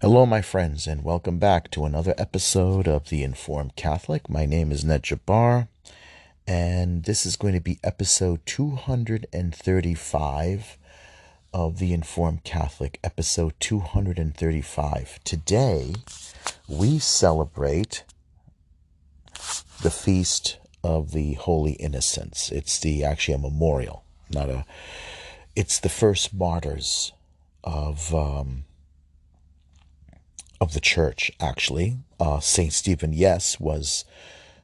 Hello, my friends, and welcome back to another episode of The Informed Catholic. My name is Ned Jabbar, and this is going to be episode 235 of The Informed Catholic, episode 235. Today, we celebrate the feast of the Holy Innocents. It's the actually a memorial, not a. It's the first martyrs of. Um, of the church, actually. Uh, St. Stephen, yes, was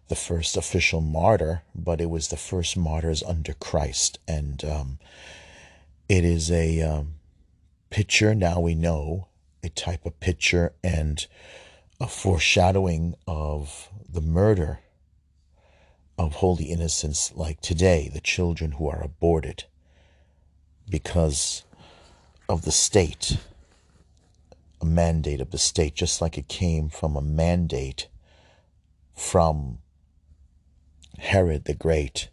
the first official martyr, but it was the first martyrs under Christ. And um, it is a um, picture, now we know, a type of picture and a foreshadowing of the murder of holy innocents like today, the children who are aborted because of the state a mandate of the state, just like it came from a mandate from Herod the Great,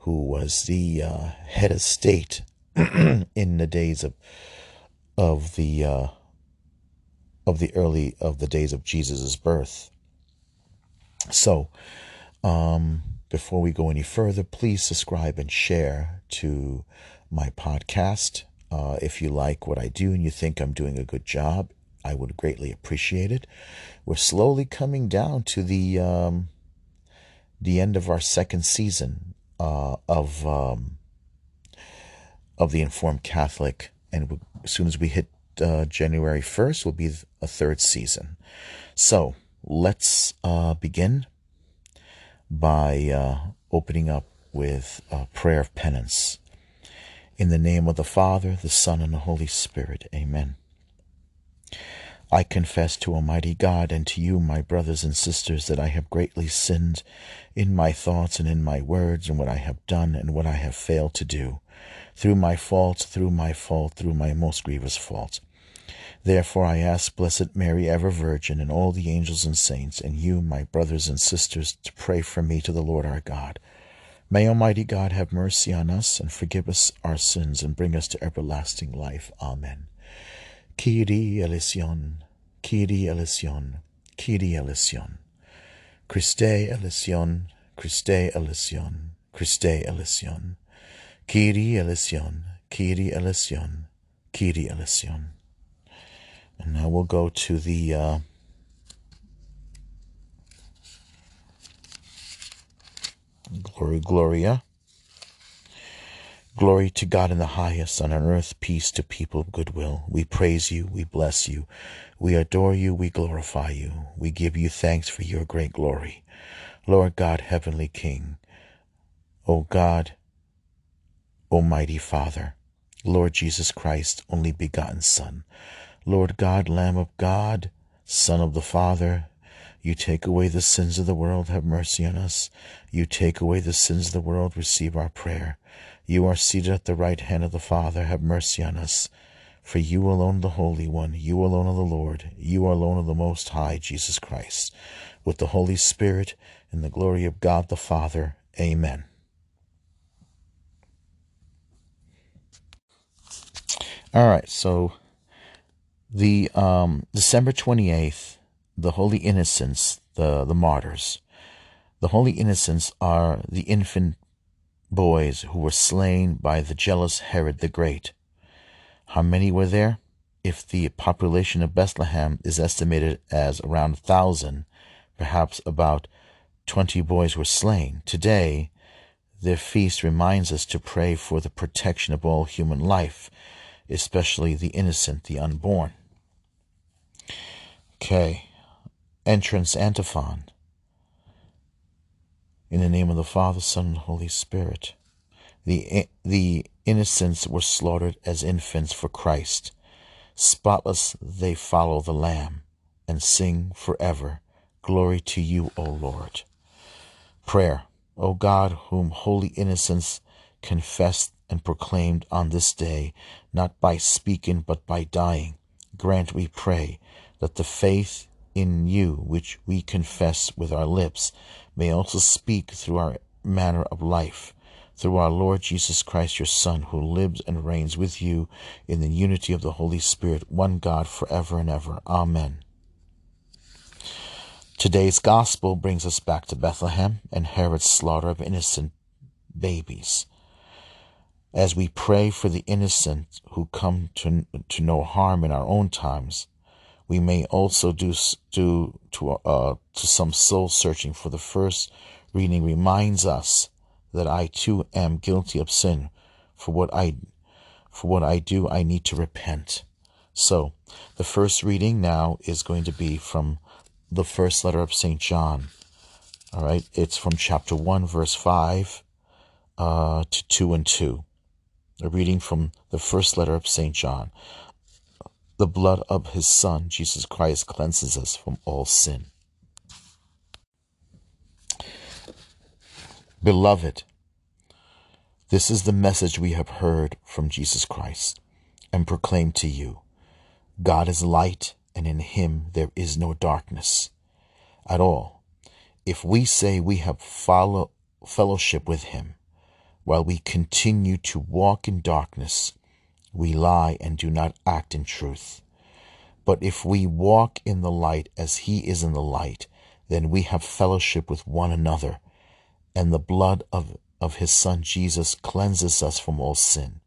who was the uh, head of state in the days of of the uh, of the early of the days of Jesus' birth. So, um, before we go any further, please subscribe and share to my podcast. Uh, if you like what I do and you think I'm doing a good job, I would greatly appreciate it. We're slowly coming down to the um, the end of our second season uh, of um, of the Informed Catholic, and as soon as we hit uh, January first, will be a third season. So let's uh, begin by uh, opening up with a prayer of penance. In the name of the Father, the Son, and the Holy Spirit. Amen. I confess to Almighty God and to you, my brothers and sisters, that I have greatly sinned in my thoughts and in my words, and what I have done and what I have failed to do, through my fault, through my fault, through my most grievous fault. Therefore I ask Blessed Mary, ever Virgin, and all the angels and saints, and you, my brothers and sisters, to pray for me to the Lord our God. May Almighty God have mercy on us and forgive us our sins and bring us to everlasting life. Amen. Kyrie eleison, Kyrie eleison, Kyrie eleison. Christe eleison, Christe eleison, Christe eleison. Kyrie eleison, Kyrie eleison, Kyrie eleison. And now we'll go to the uh, Glory Gloria. Glory to God in the highest, and on earth peace to people of goodwill. We praise you, we bless you, we adore you, we glorify you, we give you thanks for your great glory. Lord God, Heavenly King, O God, Almighty Father, Lord Jesus Christ, only begotten Son, Lord God, Lamb of God, Son of the Father, you take away the sins of the world, have mercy on us. You take away the sins of the world, receive our prayer. You are seated at the right hand of the Father. Have mercy on us. For you alone, the Holy One, you alone are the Lord, you alone are the Most High, Jesus Christ, with the Holy Spirit, in the glory of God the Father. Amen. All right, so the um, December 28th, the Holy Innocents, the, the martyrs. The Holy Innocents are the infant boys who were slain by the jealous Herod the Great. How many were there? If the population of Bethlehem is estimated as around a thousand, perhaps about twenty boys were slain. Today, their feast reminds us to pray for the protection of all human life, especially the innocent, the unborn. Okay, entrance antiphon. In the name of the Father, Son, and Holy Spirit. The, the innocents were slaughtered as infants for Christ. Spotless they follow the Lamb and sing forever, Glory to you, O Lord. Prayer. O God, whom holy innocents confessed and proclaimed on this day, not by speaking but by dying, grant, we pray, that the faith in you which we confess with our lips may also speak through our manner of life, through our Lord Jesus Christ, your Son, who lives and reigns with you in the unity of the Holy Spirit, one God, forever and ever. Amen. Today's gospel brings us back to Bethlehem and Herod's slaughter of innocent babies. As we pray for the innocent who come to, to no harm in our own times, we may also do, do to, uh, to some soul searching for the first reading reminds us that I too am guilty of sin. For what I, for what I do, I need to repent. So, the first reading now is going to be from the first letter of St. John. All right, it's from chapter 1, verse 5 uh, to 2 and 2. A reading from the first letter of St. John. The blood of his Son, Jesus Christ, cleanses us from all sin. Beloved, this is the message we have heard from Jesus Christ and proclaim to you. God is light, and in him there is no darkness at all. If we say we have follow, fellowship with him while we continue to walk in darkness, we lie and do not act in truth. But if we walk in the light as he is in the light, then we have fellowship with one another, and the blood of, of his Son Jesus cleanses us from all sin.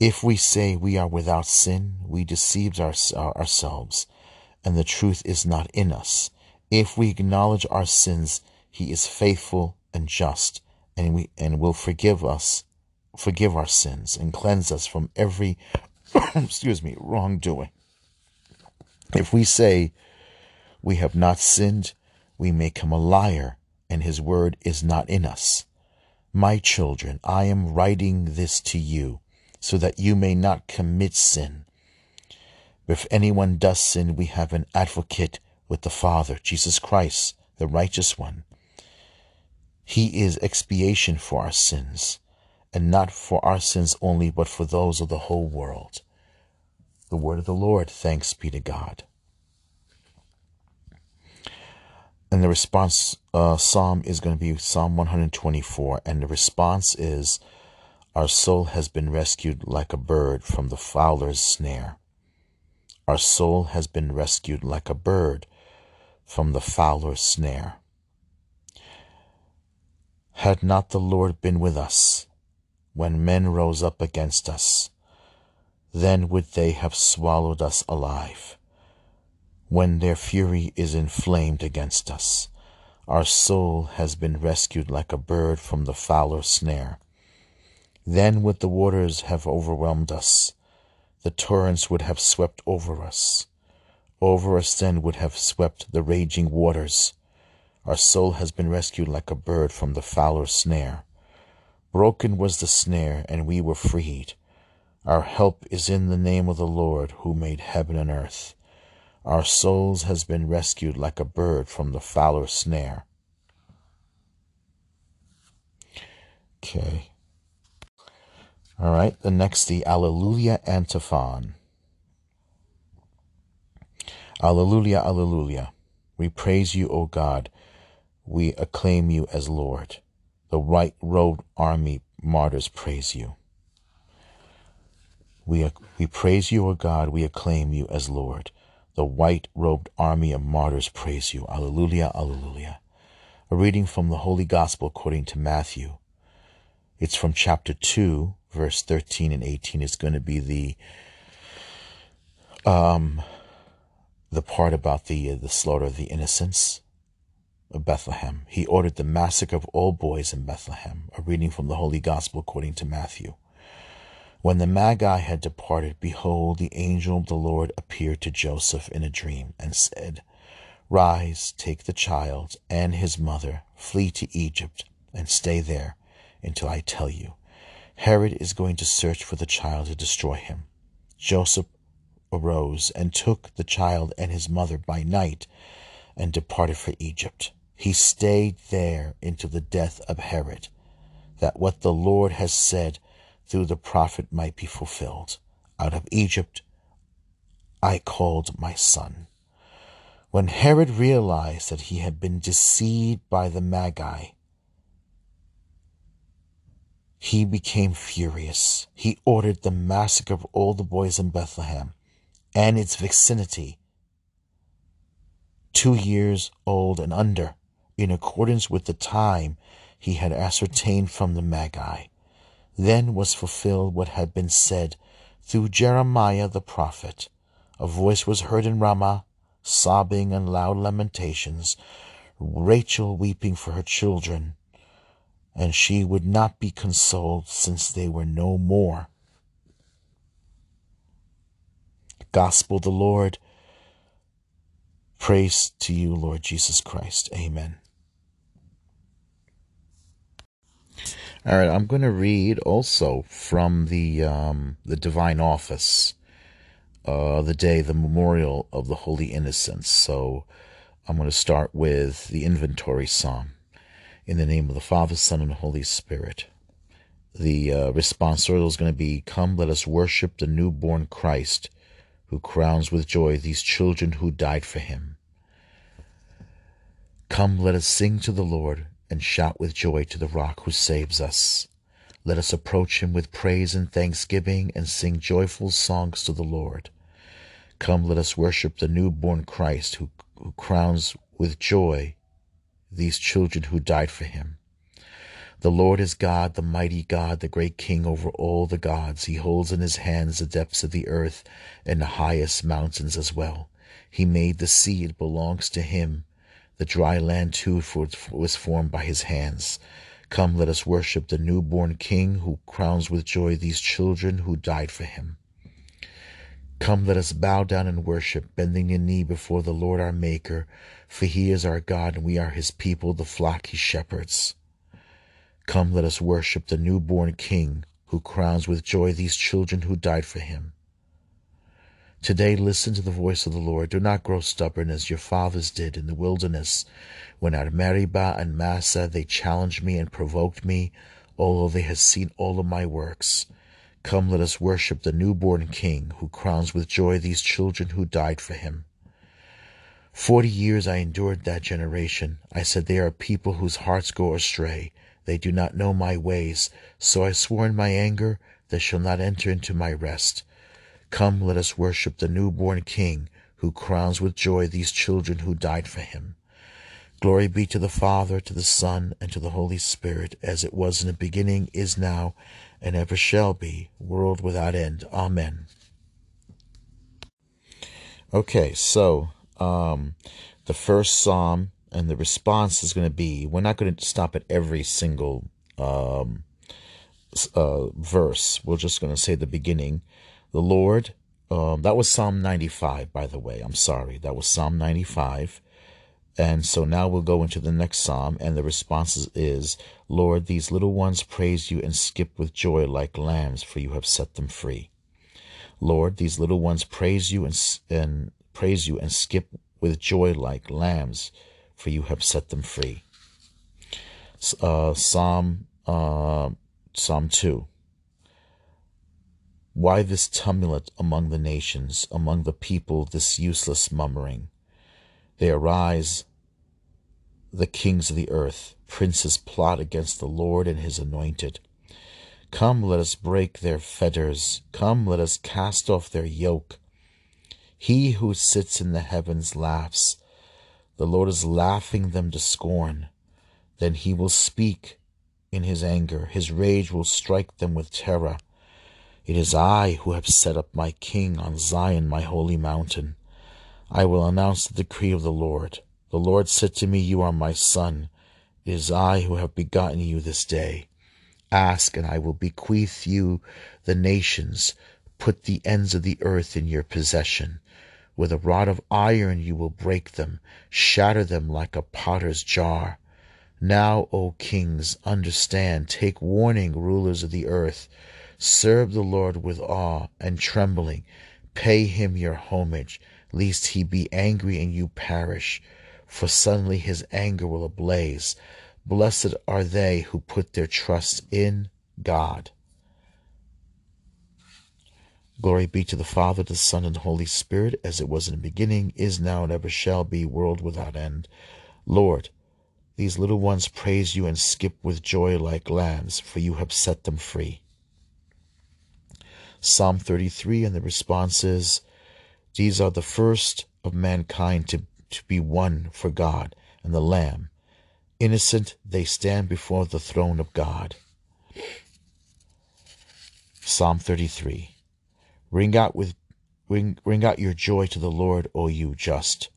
If we say we are without sin, we deceive our, ourselves, and the truth is not in us. If we acknowledge our sins, he is faithful and just, and we and will forgive us forgive our sins and cleanse us from every excuse me wrongdoing. If we say we have not sinned, we make him a liar, and his word is not in us. My children, I am writing this to you, so that you may not commit sin. If anyone does sin, we have an advocate with the Father, Jesus Christ, the righteous one. He is expiation for our sins and not for our sins only, but for those of the whole world. The word of the Lord, thanks be to God. And the response uh, psalm is going to be Psalm 124. And the response is Our soul has been rescued like a bird from the fowler's snare. Our soul has been rescued like a bird from the fowler's snare. Had not the Lord been with us, when men rose up against us, then would they have swallowed us alive. When their fury is inflamed against us, our soul has been rescued like a bird from the fowler's snare. Then would the waters have overwhelmed us, the torrents would have swept over us. Over us then would have swept the raging waters. Our soul has been rescued like a bird from the fowler's snare. Broken was the snare, and we were freed. Our help is in the name of the Lord who made heaven and earth. Our souls has been rescued like a bird from the fowler's snare. Okay. All right, the next, the Alleluia antiphon. Alleluia, Alleluia. We praise you, O God. We acclaim you as Lord. The white robed army martyrs praise you. We, we praise you, O God. We acclaim you as Lord. The white robed army of martyrs praise you. Alleluia, Alleluia. A reading from the Holy Gospel according to Matthew. It's from chapter 2, verse 13 and 18. It's going to be the um, the part about the uh, the slaughter of the innocents of Bethlehem. He ordered the massacre of all boys in Bethlehem, a reading from the Holy Gospel according to Matthew. When the Magi had departed, behold, the angel of the Lord appeared to Joseph in a dream and said, Rise, take the child and his mother, flee to Egypt, and stay there until I tell you. Herod is going to search for the child to destroy him. Joseph arose and took the child and his mother by night and departed for Egypt he stayed there until the death of Herod, that what the Lord has said through the prophet might be fulfilled. Out of Egypt I called my son. When Herod realized that he had been deceived by the Magi, he became furious. He ordered the massacre of all the boys in Bethlehem and its vicinity, two years old and under, in accordance with the time he had ascertained from the Magi. Then was fulfilled what had been said through Jeremiah the prophet. A voice was heard in Ramah, sobbing and loud lamentations, Rachel weeping for her children and she would not be consoled since they were no more. Gospel the Lord. Praise to you, Lord Jesus Christ. Amen. All right, I'm going to read also from the um, the Divine Office, uh, the day, the memorial of the Holy Innocents. So I'm going to start with the invitatory psalm. In the name of the Father, Son, and Holy Spirit. The uh, response is going to be Come, let us worship the newborn Christ, who crowns with joy these children who died for him. Come, let us sing to the Lord and shout with joy to the rock who saves us. Let us approach him with praise and thanksgiving and sing joyful songs to the Lord. Come, let us worship the newborn Christ who, who crowns with joy these children who died for him. The Lord is God, the mighty God, the great King over all the gods. He holds in his hands the depths of the earth and the highest mountains as well. He made the sea, it belongs to him. The dry land too was formed by his hands. Come, let us worship the newborn King who crowns with joy these children who died for him. Come, let us bow down and worship, bending the knee before the Lord our Maker, for he is our God, and we are his people, the flock he shepherds. Come, let us worship the newborn King, who crowns with joy these children who died for him. Today, listen to the voice of the Lord. Do not grow stubborn as your fathers did in the wilderness, when at Meribah and Massah they challenged me and provoked me, although they had seen all of my works. Come, let us worship the newborn King, who crowns with joy these children who died for him. Forty years I endured that generation. I said, They are people whose hearts go astray. They do not know my ways. So I swore in my anger, They shall not enter into my rest. Come, let us worship the newborn King, who crowns with joy these children who died for him. Glory be to the Father, to the Son, and to the Holy Spirit, as it was in the beginning, is now, and ever shall be, world without end. Amen. Okay, so um, the first psalm and the response is going to be we're not going to stop at every single um, uh, verse. We're just going to say the beginning. The Lord, um, that was Psalm 95, by the way. I'm sorry. That was Psalm 95. And so now we'll go into the next psalm, and the response is, Lord, these little ones praise you and skip with joy like lambs, for you have set them free. Lord, these little ones praise you and, and praise you and skip with joy like lambs, for you have set them free. Uh, psalm uh, Psalm two. Why this tumult among the nations, among the people, this useless murmuring? They arise, the kings of the earth, princes plot against the Lord and his anointed. Come, let us break their fetters. Come, let us cast off their yoke. He who sits in the heavens laughs. The Lord is laughing them to scorn. Then he will speak in his anger. His rage will strike them with terror. It is I who have set up my king on Zion, my holy mountain. I will announce the decree of the Lord. The Lord said to me, You are my son. It is I who have begotten you this day. Ask, and I will bequeath you the nations. Put the ends of the earth in your possession. With a rod of iron you will break them, shatter them like a potter's jar. Now, O kings, understand, take warning, rulers of the earth. Serve the Lord with awe and trembling. Pay him your homage lest he be angry and you perish, for suddenly his anger will ablaze. Blessed are they who put their trust in God. Glory be to the Father, the Son, and the Holy Spirit, as it was in the beginning, is now, and ever shall be, world without end. Lord, These little ones praise you and skip with joy like lambs, for you have set them free. Psalm 33, and the response is These are the first of mankind to, to be won for God and the Lamb. Innocent, they stand before the throne of God. Psalm 33. Ring out with ring, ring out your joy to the Lord, O you just,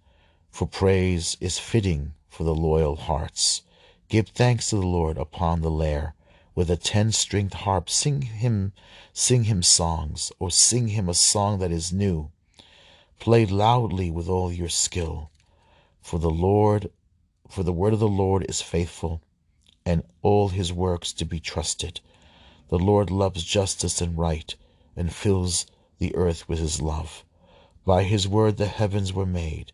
for praise is fitting for the loyal hearts. Give thanks to the Lord upon the lyre. With a ten-stringed harp, sing him, sing him songs, or sing him a song that is new. Play loudly with all your skill, for the Lord, for the word of the Lord is faithful, and all his works to be trusted. The Lord loves justice and right, and fills the earth with his love. By his word the heavens were made,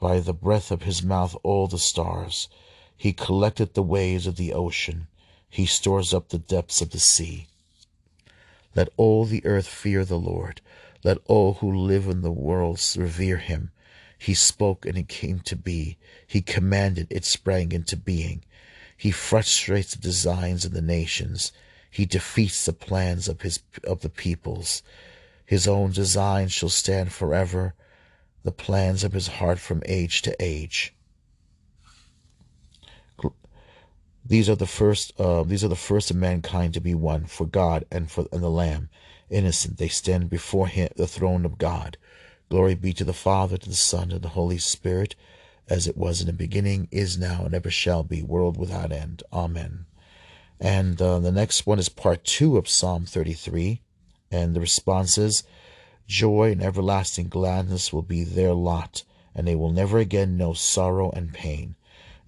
by the breath of his mouth all the stars. He collected the waves of the ocean. He stores up the depths of the sea. Let all the earth fear the Lord. Let all who live in the world revere him. He spoke and it came to be. He commanded, it sprang into being. He frustrates the designs of the nations. He defeats the plans of his of the peoples. His own design shall stand forever, the plans of his heart from age to age. These are the first. Uh, these are the first of mankind to be won for God and for and the Lamb. Innocent, they stand before Him, the throne of God. Glory be to the Father, to the Son, and the Holy Spirit, as it was in the beginning, is now, and ever shall be, world without end. Amen. And uh, the next one is part two of Psalm 33, and the response is, "Joy and everlasting gladness will be their lot, and they will never again know sorrow and pain."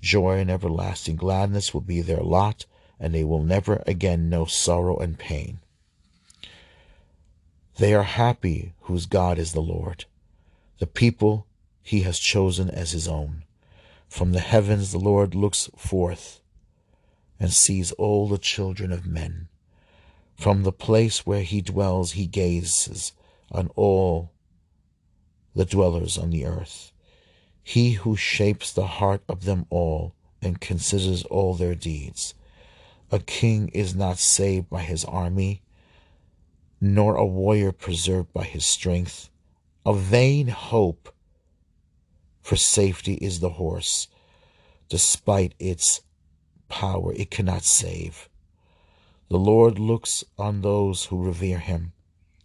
Joy and everlasting gladness will be their lot, and they will never again know sorrow and pain. They are happy whose God is the Lord, the people he has chosen as his own. From the heavens the Lord looks forth and sees all the children of men. From the place where he dwells he gazes on all the dwellers on the earth. He who shapes the heart of them all and considers all their deeds. A king is not saved by his army, nor a warrior preserved by his strength. A vain hope for safety is the horse. Despite its power, it cannot save. The Lord looks on those who revere him,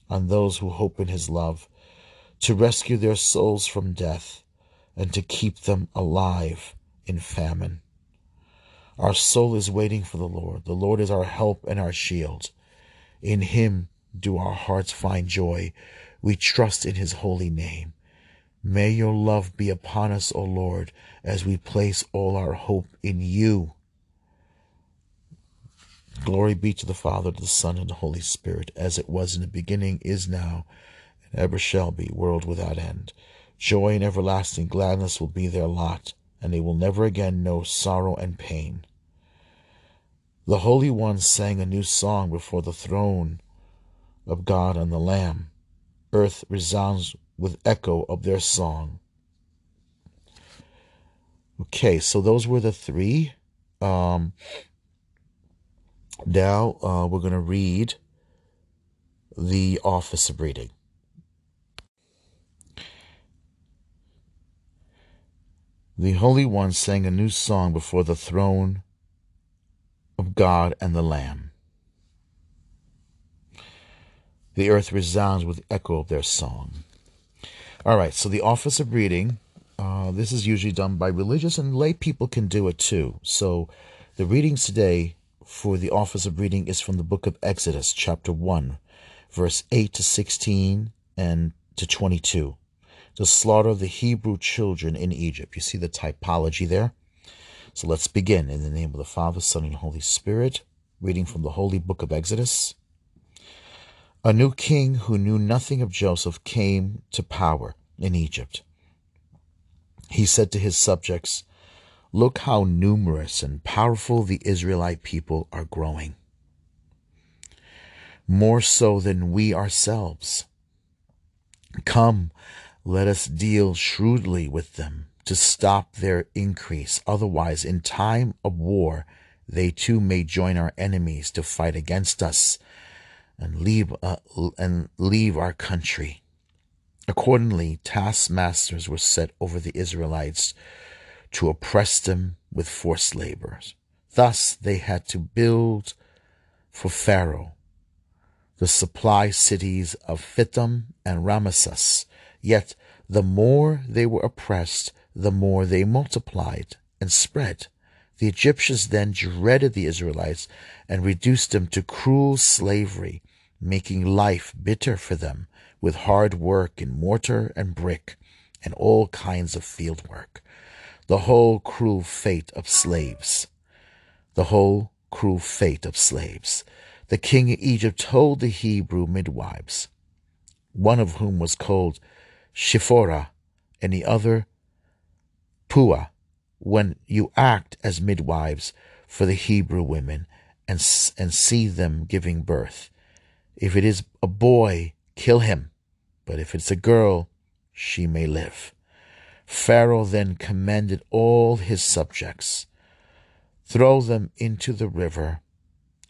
on those who hope in his love, to rescue their souls from death and to keep them alive in famine. Our soul is waiting for the Lord. The Lord is our help and our shield. In him do our hearts find joy. We trust in his holy name. May your love be upon us, O Lord, as we place all our hope in you. Glory be to the Father, to the Son, and the Holy Spirit, as it was in the beginning, is now, and ever shall be, world without end. Joy and everlasting gladness will be their lot, and they will never again know sorrow and pain. The Holy Ones sang a new song before the throne of God and the Lamb. Earth resounds with echo of their song. Okay, so those were the three. Um, now uh, we're going to read the office of reading. The Holy One sang a new song before the throne of God and the Lamb. The earth resounds with the echo of their song. All right, so the office of reading, uh, this is usually done by religious and lay people can do it too. So the readings today for the office of reading is from the book of Exodus, chapter 1, verse 8 to 16 and to 22 the slaughter of the Hebrew children in Egypt. You see the typology there? So let's begin in the name of the Father, Son, and Holy Spirit, reading from the holy book of Exodus. A new king who knew nothing of Joseph came to power in Egypt. He said to his subjects, Look how numerous and powerful the Israelite people are growing, more so than we ourselves. Come, let us deal shrewdly with them to stop their increase. Otherwise, in time of war, they too may join our enemies to fight against us and leave, uh, and leave our country. Accordingly, taskmasters were set over the Israelites to oppress them with forced labors. Thus, they had to build for Pharaoh the supply cities of Pithom and Ramesses. Yet, the more they were oppressed, the more they multiplied and spread. The Egyptians then dreaded the Israelites and reduced them to cruel slavery, making life bitter for them with hard work in mortar and brick and all kinds of field work. The whole cruel fate of slaves. The whole cruel fate of slaves. The king of Egypt told the Hebrew midwives, one of whom was called Shiphrah and the other Puah, when you act as midwives for the Hebrew women and, and see them giving birth. If it is a boy, kill him, but if it's a girl, she may live. Pharaoh then commanded all his subjects, throw them into the river,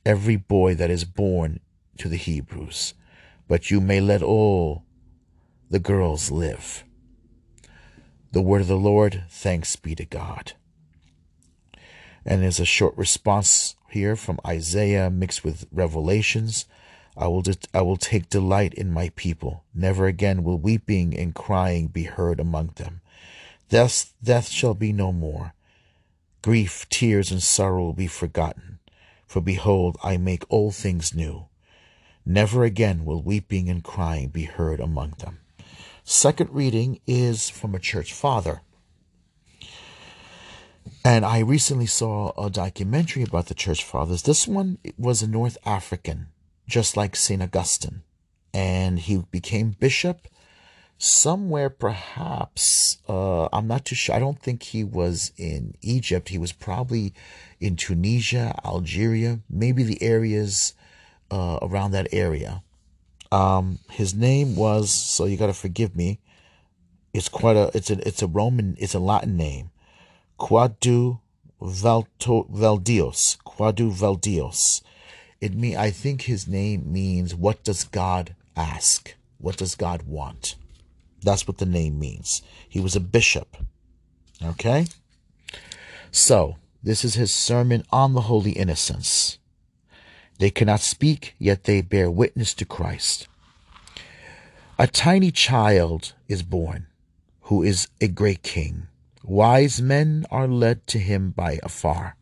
every boy that is born to the Hebrews, but you may let all the girls live. The word of the Lord, thanks be to God. And there's a short response here from Isaiah mixed with Revelations. I will, de- I will take delight in my people. Never again will weeping and crying be heard among them. Death, death shall be no more. Grief, tears, and sorrow will be forgotten. For behold, I make all things new. Never again will weeping and crying be heard among them. Second reading is from a church father. And I recently saw a documentary about the church fathers. This one was a North African, just like St. Augustine. And he became bishop somewhere, perhaps. Uh, I'm not too sure. I don't think he was in Egypt. He was probably in Tunisia, Algeria, maybe the areas uh, around that area. Um, his name was so you got to forgive me. It's quite a it's a it's a Roman it's a Latin name, Quadu Valto, Valdios. Quadu Valdios. It mean I think his name means what does God ask? What does God want? That's what the name means. He was a bishop. Okay? So, this is his sermon on the holy innocents. They cannot speak, yet they bear witness to Christ. A tiny child is born, who is a great king. Wise men are led to him by afar.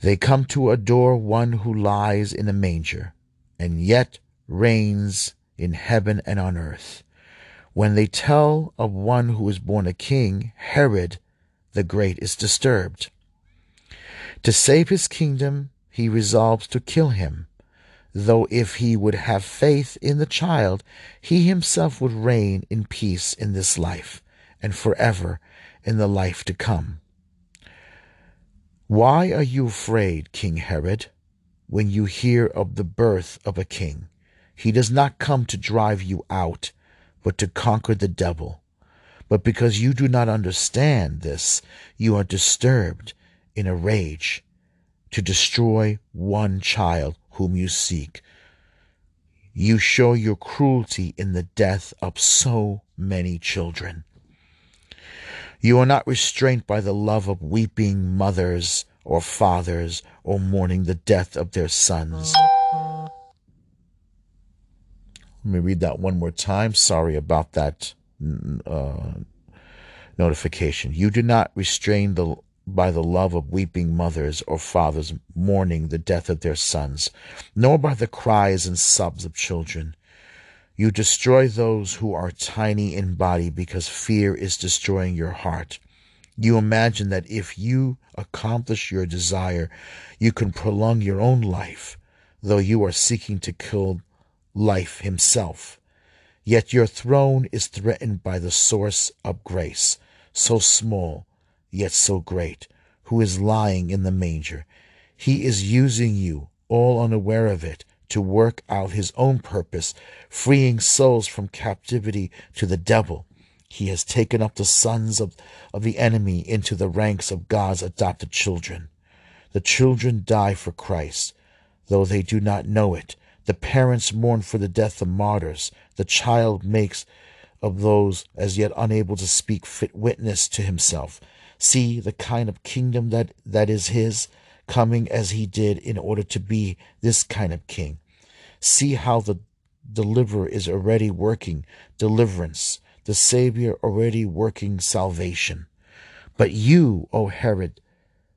They come to adore one who lies in a manger, and yet reigns in heaven and on earth. When they tell of one who is born a king, Herod the Great is disturbed. To save his kingdom, he resolves to kill him, though if he would have faith in the child, he himself would reign in peace in this life and forever in the life to come. Why are you afraid, King Herod, when you hear of the birth of a king? He does not come to drive you out, but to conquer the devil. But because you do not understand this, you are disturbed in a rage to destroy one child whom you seek. You show your cruelty in the death of so many children. You are not restrained by the love of weeping mothers or fathers or mourning the death of their sons. Let me read that one more time. Sorry about that uh, notification. You do not restrain the by the love of weeping mothers or fathers mourning the death of their sons, nor by the cries and sobs of children. You destroy those who are tiny in body because fear is destroying your heart. You imagine that if you accomplish your desire, you can prolong your own life, though you are seeking to kill life himself. Yet your throne is threatened by the source of grace, so small yet so great, who is lying in the manger. He is using you, all unaware of it, to work out his own purpose, freeing souls from captivity to the devil. He has taken up the sons of, of the enemy into the ranks of God's adopted children. The children die for Christ, though they do not know it. The parents mourn for the death of martyrs. The child makes of those as yet unable to speak fit witness to himself. See the kind of kingdom that, that is his, coming as he did in order to be this kind of king. See how the deliverer is already working deliverance, the Savior already working salvation. But you, O Herod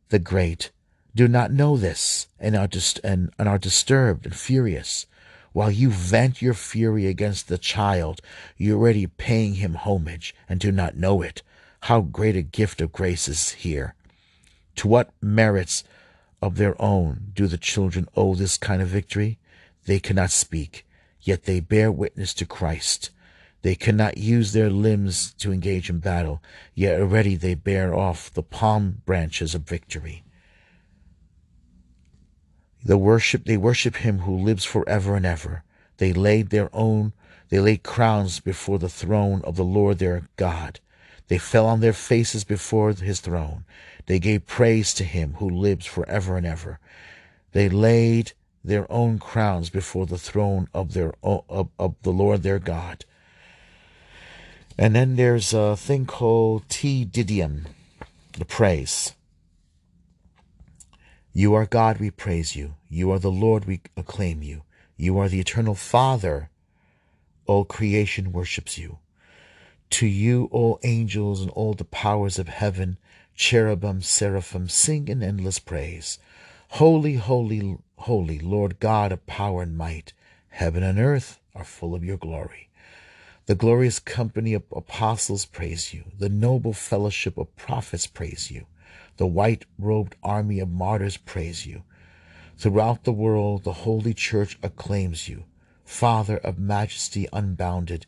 the Great, do not know this and are, dist- and, and are disturbed and furious. While you vent your fury against the child, you're already paying him homage and do not know it. How great a gift of grace is here. To what merits of their own do the children owe this kind of victory? They cannot speak, yet they bear witness to Christ. They cannot use their limbs to engage in battle, yet already they bear off the palm branches of victory. The worship they worship him who lives forever and ever. They laid their own they laid crowns before the throne of the Lord their God. They fell on their faces before his throne. They gave praise to him who lives forever and ever. They laid their own crowns before the throne of their of, of the Lord their God. And then there's a thing called Te Deum, the praise. You are God, we praise you. You are the Lord, we acclaim you. You are the eternal Father. All creation worships you. To you, all angels and all the powers of heaven, cherubim, seraphim, sing in endless praise. Holy, holy, holy, Lord God of power and might. Heaven and earth are full of your glory. The glorious company of apostles praise you. The noble fellowship of prophets praise you. The white robed army of martyrs praise you. Throughout the world, the Holy Church acclaims you. Father of majesty unbounded,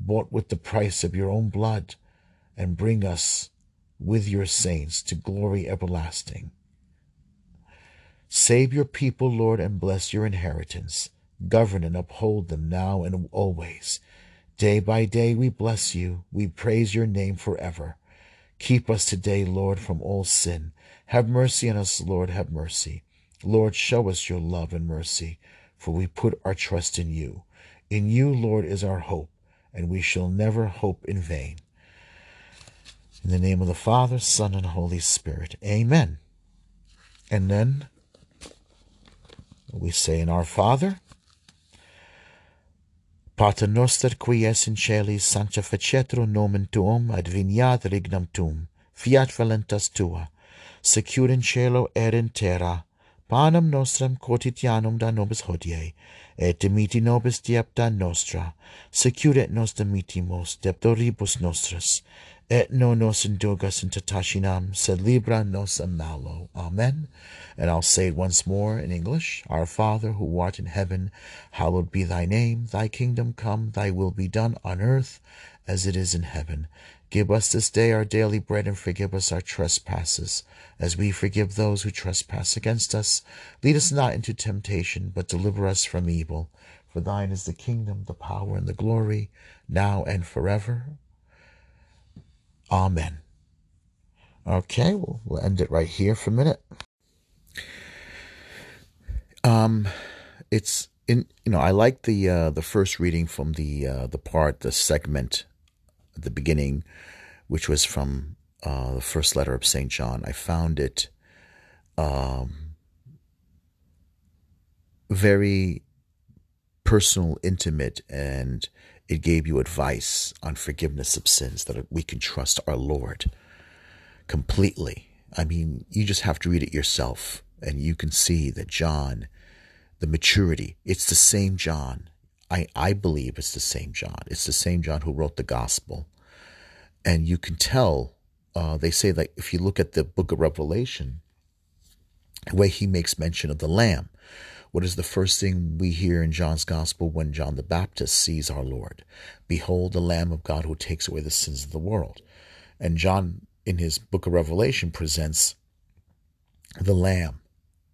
bought with the price of your own blood, and bring us with your saints to glory everlasting. Save your people, Lord, and bless your inheritance. Govern and uphold them now and always. Day by day we bless you. We praise your name forever. Keep us today, Lord, from all sin. Have mercy on us, Lord, have mercy. Lord, show us your love and mercy, for we put our trust in you. In you, Lord, is our hope, and we shall never hope in vain. In the name of the Father, Son, and Holy Spirit. Amen. And then we say in our Father, Pater noster qui es in celis sanctificetro nomen tuum adveniat regnum tuum fiat volentas tua secur in cielo in terra panem nostrum quotidianum da nobis hodie et dimiti nobis diepta nostra secur et nos dimitimus debtoribus nostris et no nos indulgas in tentationem, sed libra nos a malo. Amen. And I'll say it once more in English. Our Father, who art in heaven, hallowed be thy name. Thy kingdom come, thy will be done on earth as it is in heaven. Give us this day our daily bread and forgive us our trespasses, as we forgive those who trespass against us. Lead us not into temptation, but deliver us from evil. For thine is the kingdom, the power, and the glory, now and forever. Amen. Okay, we'll, we'll end it right here for a minute. Um, it's in you know I like the uh, the first reading from the uh, the part the segment at the beginning, which was from uh, the first letter of Saint John. I found it um, very personal, intimate, and it gave you advice on forgiveness of sins that we can trust our Lord completely. I mean, you just have to read it yourself and you can see that John, the maturity, it's the same John. I, I believe it's the same John. It's the same John who wrote the gospel. and you can tell. Uh, they say that if you look at the book of Revelation, the way he makes mention of the Lamb, what is the first thing we hear in John's Gospel when John the Baptist sees our Lord? Behold, the Lamb of God who takes away the sins of the world. And John, in his book of Revelation, presents the Lamb,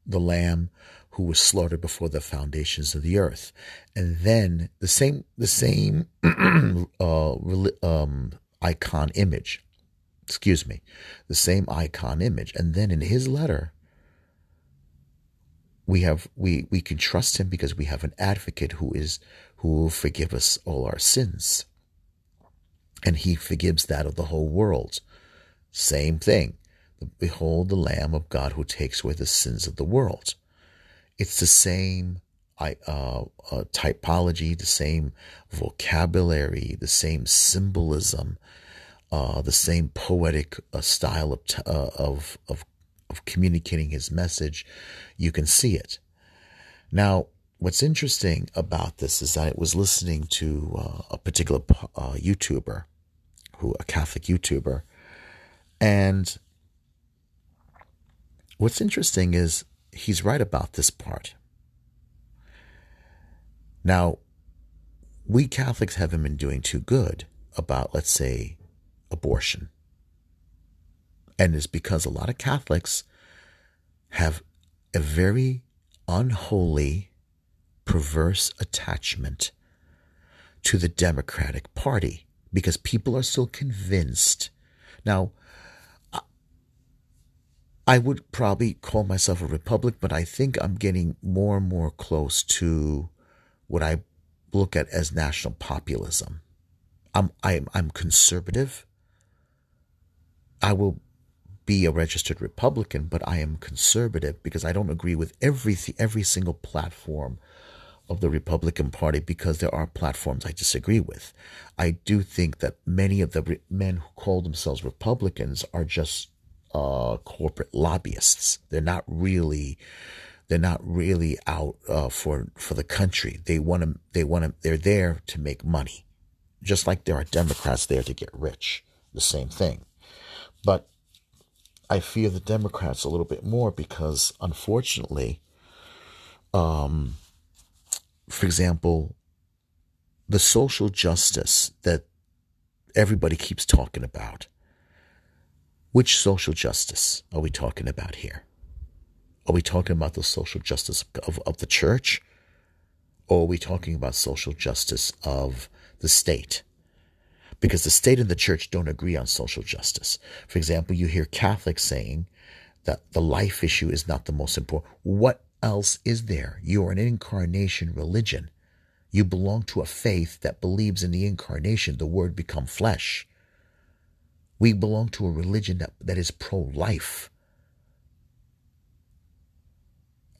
the Lamb who was slaughtered before the foundations of the earth. And then the same, the same uh, um, icon image, excuse me, the same icon image. And then in his letter, we have we we can trust him because we have an advocate who is who will forgive us all our sins. And he forgives that of the whole world. Same thing. Behold the lamb of god who takes away the sins of the world it's the same uh, uh, typology the same vocabulary the same symbolism uh, the same poetic uh, style of, t- uh, of of of communicating his message, you can see it. Now, what's interesting about this is that I was listening to uh, a particular YouTuber, who a Catholic YouTuber, and what's interesting is he's right about this part. Now, we Catholics haven't been doing too good about, let's say, abortion. And it's because a lot of Catholics have a very unholy, perverse attachment to the Democratic Party because people are still convinced. Now, I would probably call myself a Republic, but I think I'm getting more and more close to what I look at as national populism. I'm I'm I'm conservative. I will be a registered Republican, but I am conservative because I don't agree with every every single platform of the Republican Party because there are platforms I disagree with. I do think that many of the men who call themselves Republicans are just uh, corporate lobbyists. They're not really they're not really out uh, for for the country. They want to they want to they're there to make money, just like there are Democrats there to get rich. The same thing, but I fear the Democrats a little bit more because, unfortunately, um, for example, the social justice that everybody keeps talking about. Which social justice are we talking about here? Are we talking about the social justice of, of the church? Or are we talking about social justice of the state? because the state and the church don't agree on social justice. For example, you hear Catholics saying that the life issue is not the most important. What else is there? You are an incarnation religion. You belong to a faith that believes in the incarnation, the word become flesh. We belong to a religion that, that is pro life.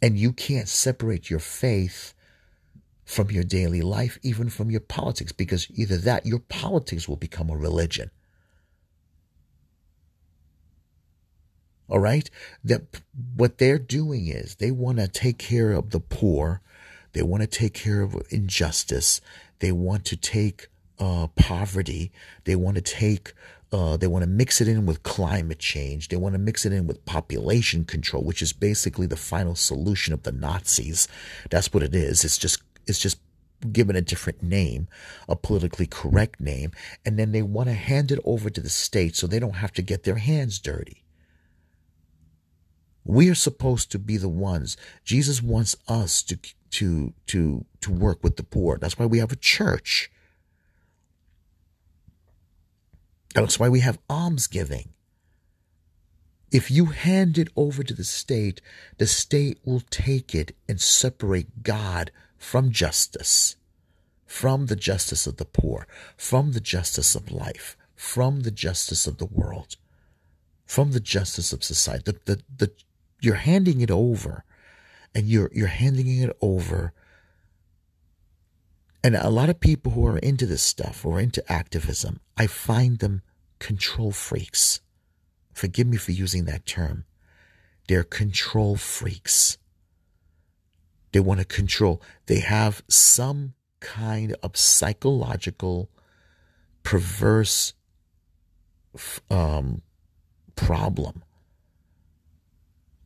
And you can't separate your faith from your daily life, even from your politics, because either that, your politics will become a religion. All right? That what they're doing is they want to take care of the poor. They want to take care of injustice. They want to take uh, poverty. They want to take uh, they want to mix it in with climate change. They want to mix it in with population control, which is basically the final solution of the Nazis. That's what it is. It's just is just given a different name, a politically correct name, and then they want to hand it over to the state so they don't have to get their hands dirty. We are supposed to be the ones. Jesus wants us to to to to work with the poor. That's why we have a church. That's why we have almsgiving. If you hand it over to the state, the state will take it and separate God from justice, from the justice of the poor, from the justice of life, from the justice of the world, from the justice of society. The, the, the, you're handing it over, and you're you're handing it over. And a lot of people who are into this stuff or into activism, I find them control freaks. Forgive me for using that term. They're control freaks. They want to control. They have some kind of psychological, perverse um, problem.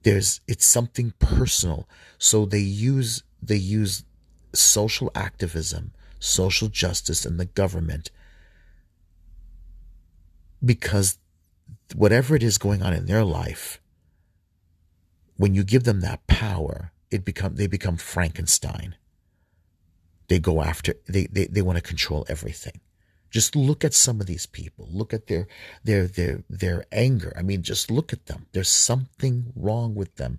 There's it's something personal. So they use they use social activism, social justice, and the government because whatever it is going on in their life, when you give them that power, it become they become Frankenstein. They go after they, they, they want to control everything. Just look at some of these people. Look at their their their their anger. I mean, just look at them. There's something wrong with them.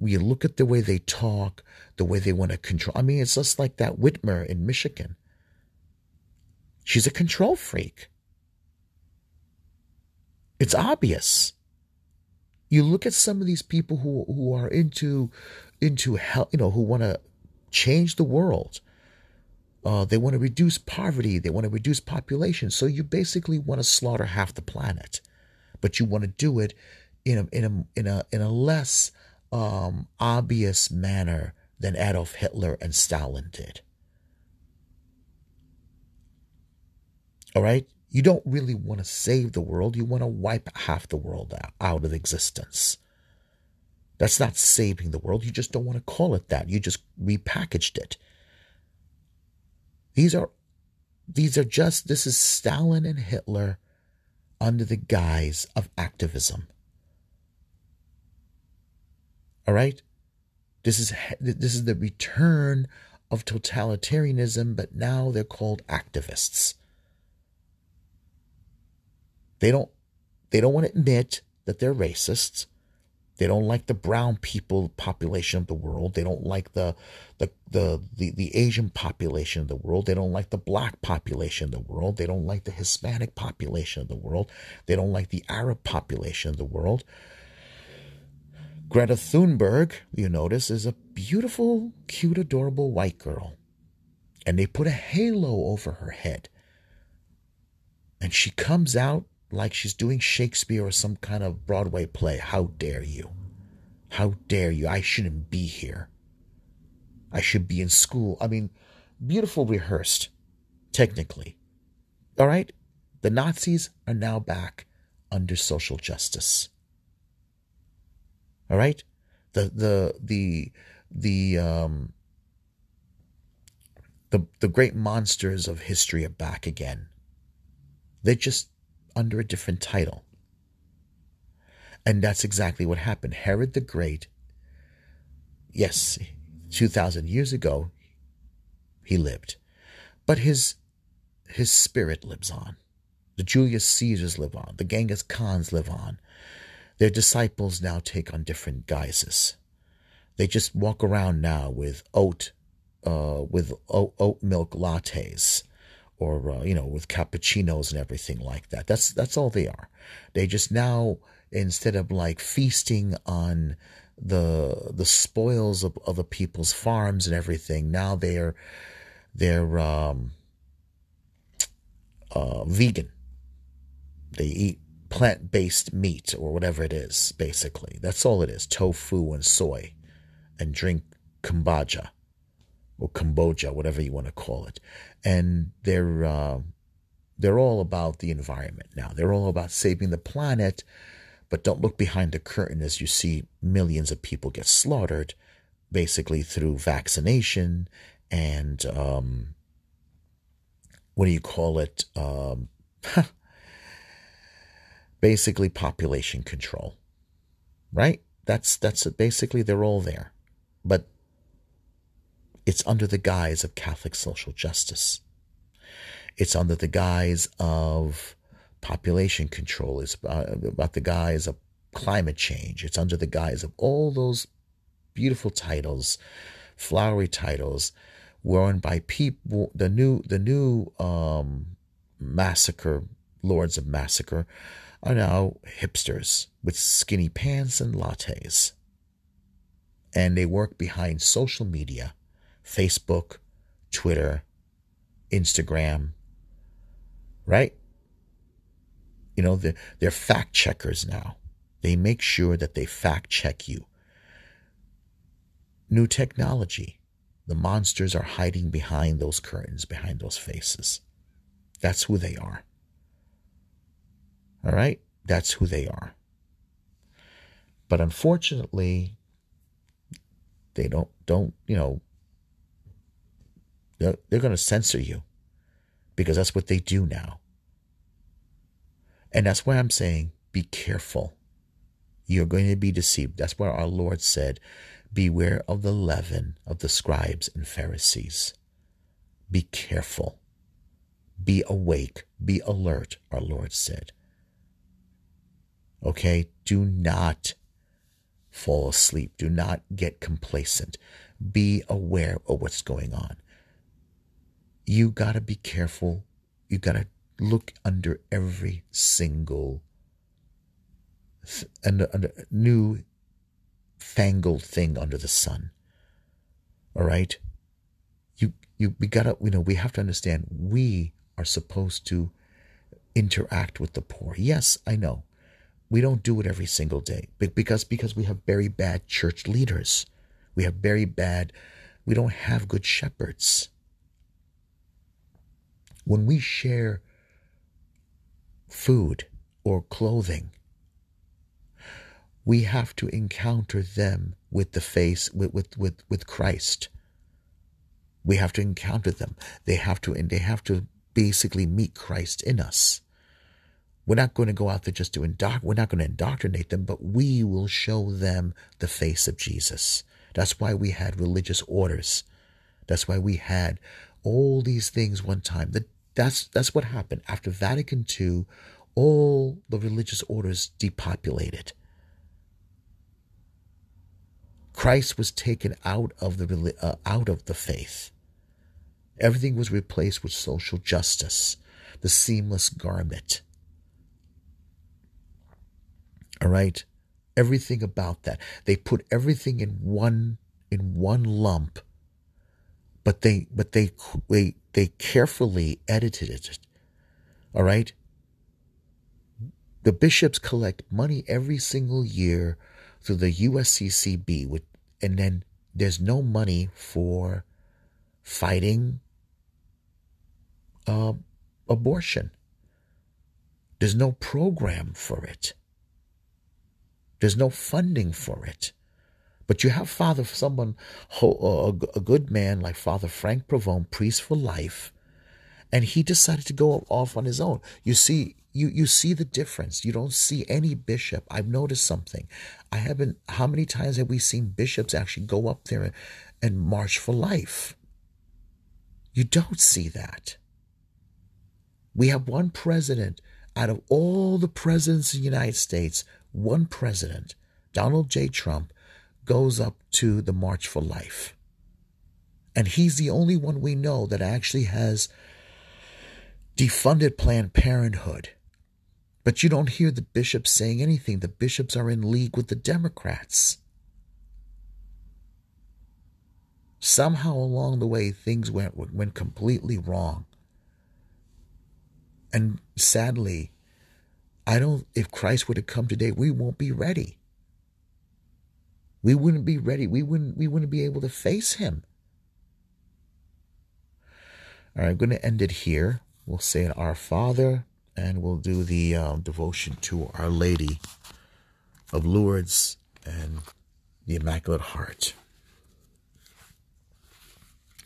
You look at the way they talk, the way they want to control. I mean, it's just like that Whitmer in Michigan. She's a control freak. It's obvious. You look at some of these people who who are into into hell, you know, who want to change the world. Uh, they want to reduce poverty. They want to reduce population. So you basically want to slaughter half the planet, but you want to do it in a in a in a in a less um, obvious manner than Adolf Hitler and Stalin did. All right, you don't really want to save the world. You want to wipe half the world out, out of existence. That's not saving the world. You just don't want to call it that. You just repackaged it. These are these are just this is Stalin and Hitler under the guise of activism. All right? This is this is the return of totalitarianism, but now they're called activists. They don't they don't want to admit that they're racists. They don't like the brown people population of the world. They don't like the, the the the the, Asian population of the world. They don't like the black population of the world. They don't like the Hispanic population of the world. They don't like the Arab population of the world. Greta Thunberg, you notice, is a beautiful, cute, adorable white girl. And they put a halo over her head. And she comes out like she's doing Shakespeare or some kind of Broadway play. How dare you? How dare you? I shouldn't be here. I should be in school. I mean, beautiful rehearsed, technically. All right? The Nazis are now back under social justice. All right? The the the the um the the great monsters of history are back again. They're just under a different title. And that's exactly what happened. Herod the Great, yes, 2,000 years ago, he lived. But his, his spirit lives on. The Julius Caesars live on. The Genghis Khans live on. Their disciples now take on different guises. They just walk around now with oat, uh, with oat, oat milk lattes or uh, you know with cappuccinos and everything like that. That's that's all they are. They just now instead of like feasting on the the spoils of other people's farms and everything now they're they're um, uh, vegan. They eat plant-based meat or whatever it is basically. That's all it is. Tofu and soy and drink kombucha or Cambodia, whatever you want to call it, and they're uh, they're all about the environment now. They're all about saving the planet, but don't look behind the curtain as you see millions of people get slaughtered, basically through vaccination and um, what do you call it? Um, basically, population control, right? That's that's basically they're all there, but it's under the guise of Catholic social justice. It's under the guise of population control. It's about the guise of climate change. It's under the guise of all those beautiful titles, flowery titles, worn by people. The new, the new um, massacre lords of massacre are now hipsters with skinny pants and lattes, and they work behind social media Facebook, Twitter, Instagram, right? You know, they're, they're fact checkers now. They make sure that they fact check you. New technology. The monsters are hiding behind those curtains, behind those faces. That's who they are. All right? That's who they are. But unfortunately, they don't don't, you know, they're, they're going to censor you because that's what they do now. And that's why I'm saying be careful. You're going to be deceived. That's why our Lord said, Beware of the leaven of the scribes and Pharisees. Be careful. Be awake. Be alert, our Lord said. Okay? Do not fall asleep. Do not get complacent. Be aware of what's going on. You got to be careful. You got to look under every single and under new fangled thing under the sun. All right? You you we gotta you know we have to understand we are supposed to interact with the poor. Yes, I know. We don't do it every single day. Because because we have very bad church leaders. We have very bad we don't have good shepherds. When we share food or clothing, we have to encounter them with the face with, with, with, with Christ. We have to encounter them. They have to and they have to basically meet Christ in us. We're not going to go out there just to indoctrinate. We're not going to indoctrinate them, but we will show them the face of Jesus. That's why we had religious orders. That's why we had all these things one time. That that's that's what happened after Vatican II. All the religious orders depopulated. Christ was taken out of the uh, out of the faith. Everything was replaced with social justice, the seamless garment. All right, everything about that. They put everything in one in one lump, but they but they they they carefully edited it. All right. The bishops collect money every single year through the USCCB, with, and then there's no money for fighting uh, abortion. There's no program for it. There's no funding for it. But you have Father, someone, a good man like Father Frank Pavone, priest for life, and he decided to go off on his own. You see, you you see the difference. You don't see any bishop. I've noticed something. I haven't. How many times have we seen bishops actually go up there and, and march for life? You don't see that. We have one president out of all the presidents in the United States, one president, Donald J. Trump, goes up to the March for Life. And he's the only one we know that actually has defunded Planned Parenthood. But you don't hear the bishops saying anything. The bishops are in league with the Democrats. Somehow along the way, things went, went completely wrong. And sadly, I don't, if Christ were to come today, we won't be ready. We wouldn't be ready. We wouldn't, we wouldn't be able to face him. All right, I'm going to end it here. We'll say Our Father, and we'll do the um, devotion to Our Lady of Lourdes and the Immaculate Heart.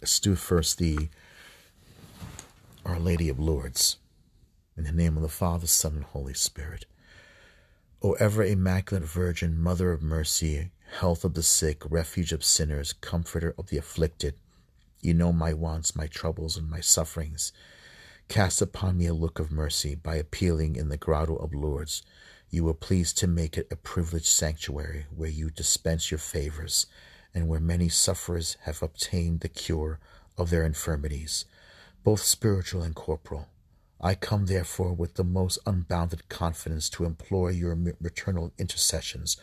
Let's do first the Our Lady of Lourdes. In the name of the Father, Son, and Holy Spirit. O ever Immaculate Virgin, Mother of Mercy, health of the sick, refuge of sinners, comforter of the afflicted, you know my wants, my troubles, and my sufferings. Cast upon me a look of mercy by appealing in the grotto of Lourdes. You were pleased to make it a privileged sanctuary where you dispense your favors and where many sufferers have obtained the cure of their infirmities, both spiritual and corporal. I come therefore with the most unbounded confidence to implore your maternal intercessions.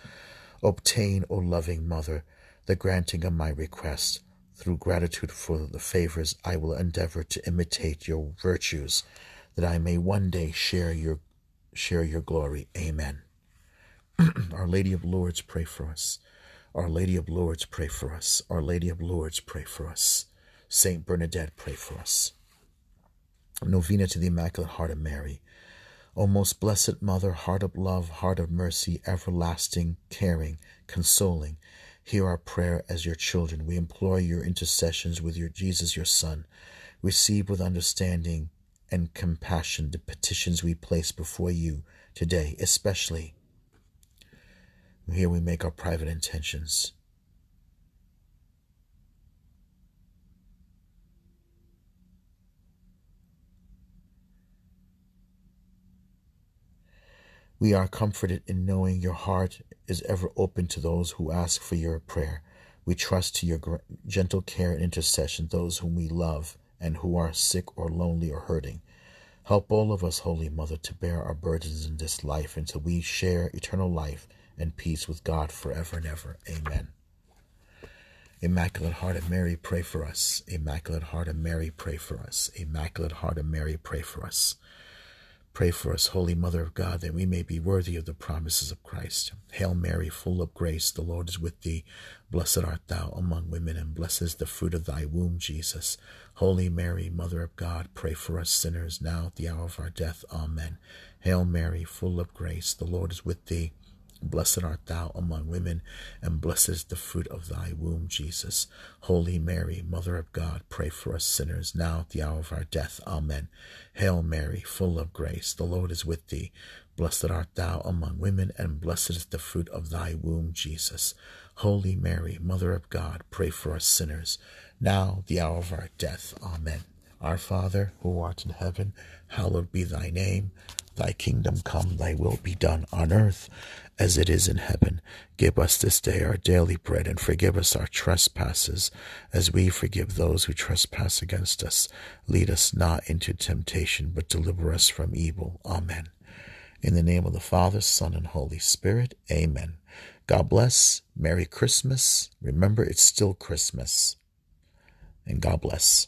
Obtain, O loving Mother, the granting of my request. Through gratitude for the favors, I will endeavor to imitate your virtues, that I may one day share your share your glory. Amen. Our Lady of Lourdes, pray for us. Our Lady of Lourdes, pray for us. Our Lady of Lourdes, pray for us. Saint Bernadette, pray for us. Novena to the Immaculate Heart of Mary. O most blessed Mother, heart of love, heart of mercy, everlasting, caring, consoling, hear our prayer as your children. We implore your intercessions with your Jesus, your Son. Receive with understanding and compassion the petitions we place before you today, especially here we make our private intentions. We are comforted in knowing your heart is ever open to those who ask for your prayer. We trust to your gentle care and intercession those whom we love and who are sick or lonely or hurting. Help all of us, Holy Mother, to bear our burdens in this life until we share eternal life and peace with God forever and ever. Amen. Immaculate Heart of Mary, pray for us. Immaculate Heart of Mary, pray for us. Immaculate Heart of Mary, pray for us. Pray for us, Holy Mother of God, that we may be worthy of the promises of Christ. Hail Mary, full of grace, the Lord is with thee. Blessed art thou among women, and blessed is the fruit of thy womb, Jesus. Holy Mary, Mother of God, pray for us sinners, now at the hour of our death. Amen. Hail Mary, full of grace, the Lord is with thee. Blessed art thou among women, and blessed is the fruit of thy womb, Jesus. Holy Mary, Mother of God, pray for us sinners, now at the hour of our death. Amen. Hail Mary, full of grace, the Lord is with thee. Blessed art thou among women, and blessed is the fruit of thy womb, Jesus. Holy Mary, Mother of God, pray for us sinners, now the hour of our death. Amen. Our Father, who art in heaven, hallowed be thy name. Thy kingdom come, thy will be done on earth as it is in heaven. Give us this day our daily bread, and forgive us our trespasses, as we forgive those who trespass against us. Lead us not into temptation, but deliver us from evil. Amen. In the name of the Father, Son, and Holy Spirit. Amen. God bless. Merry Christmas. Remember, it's still Christmas. And God bless.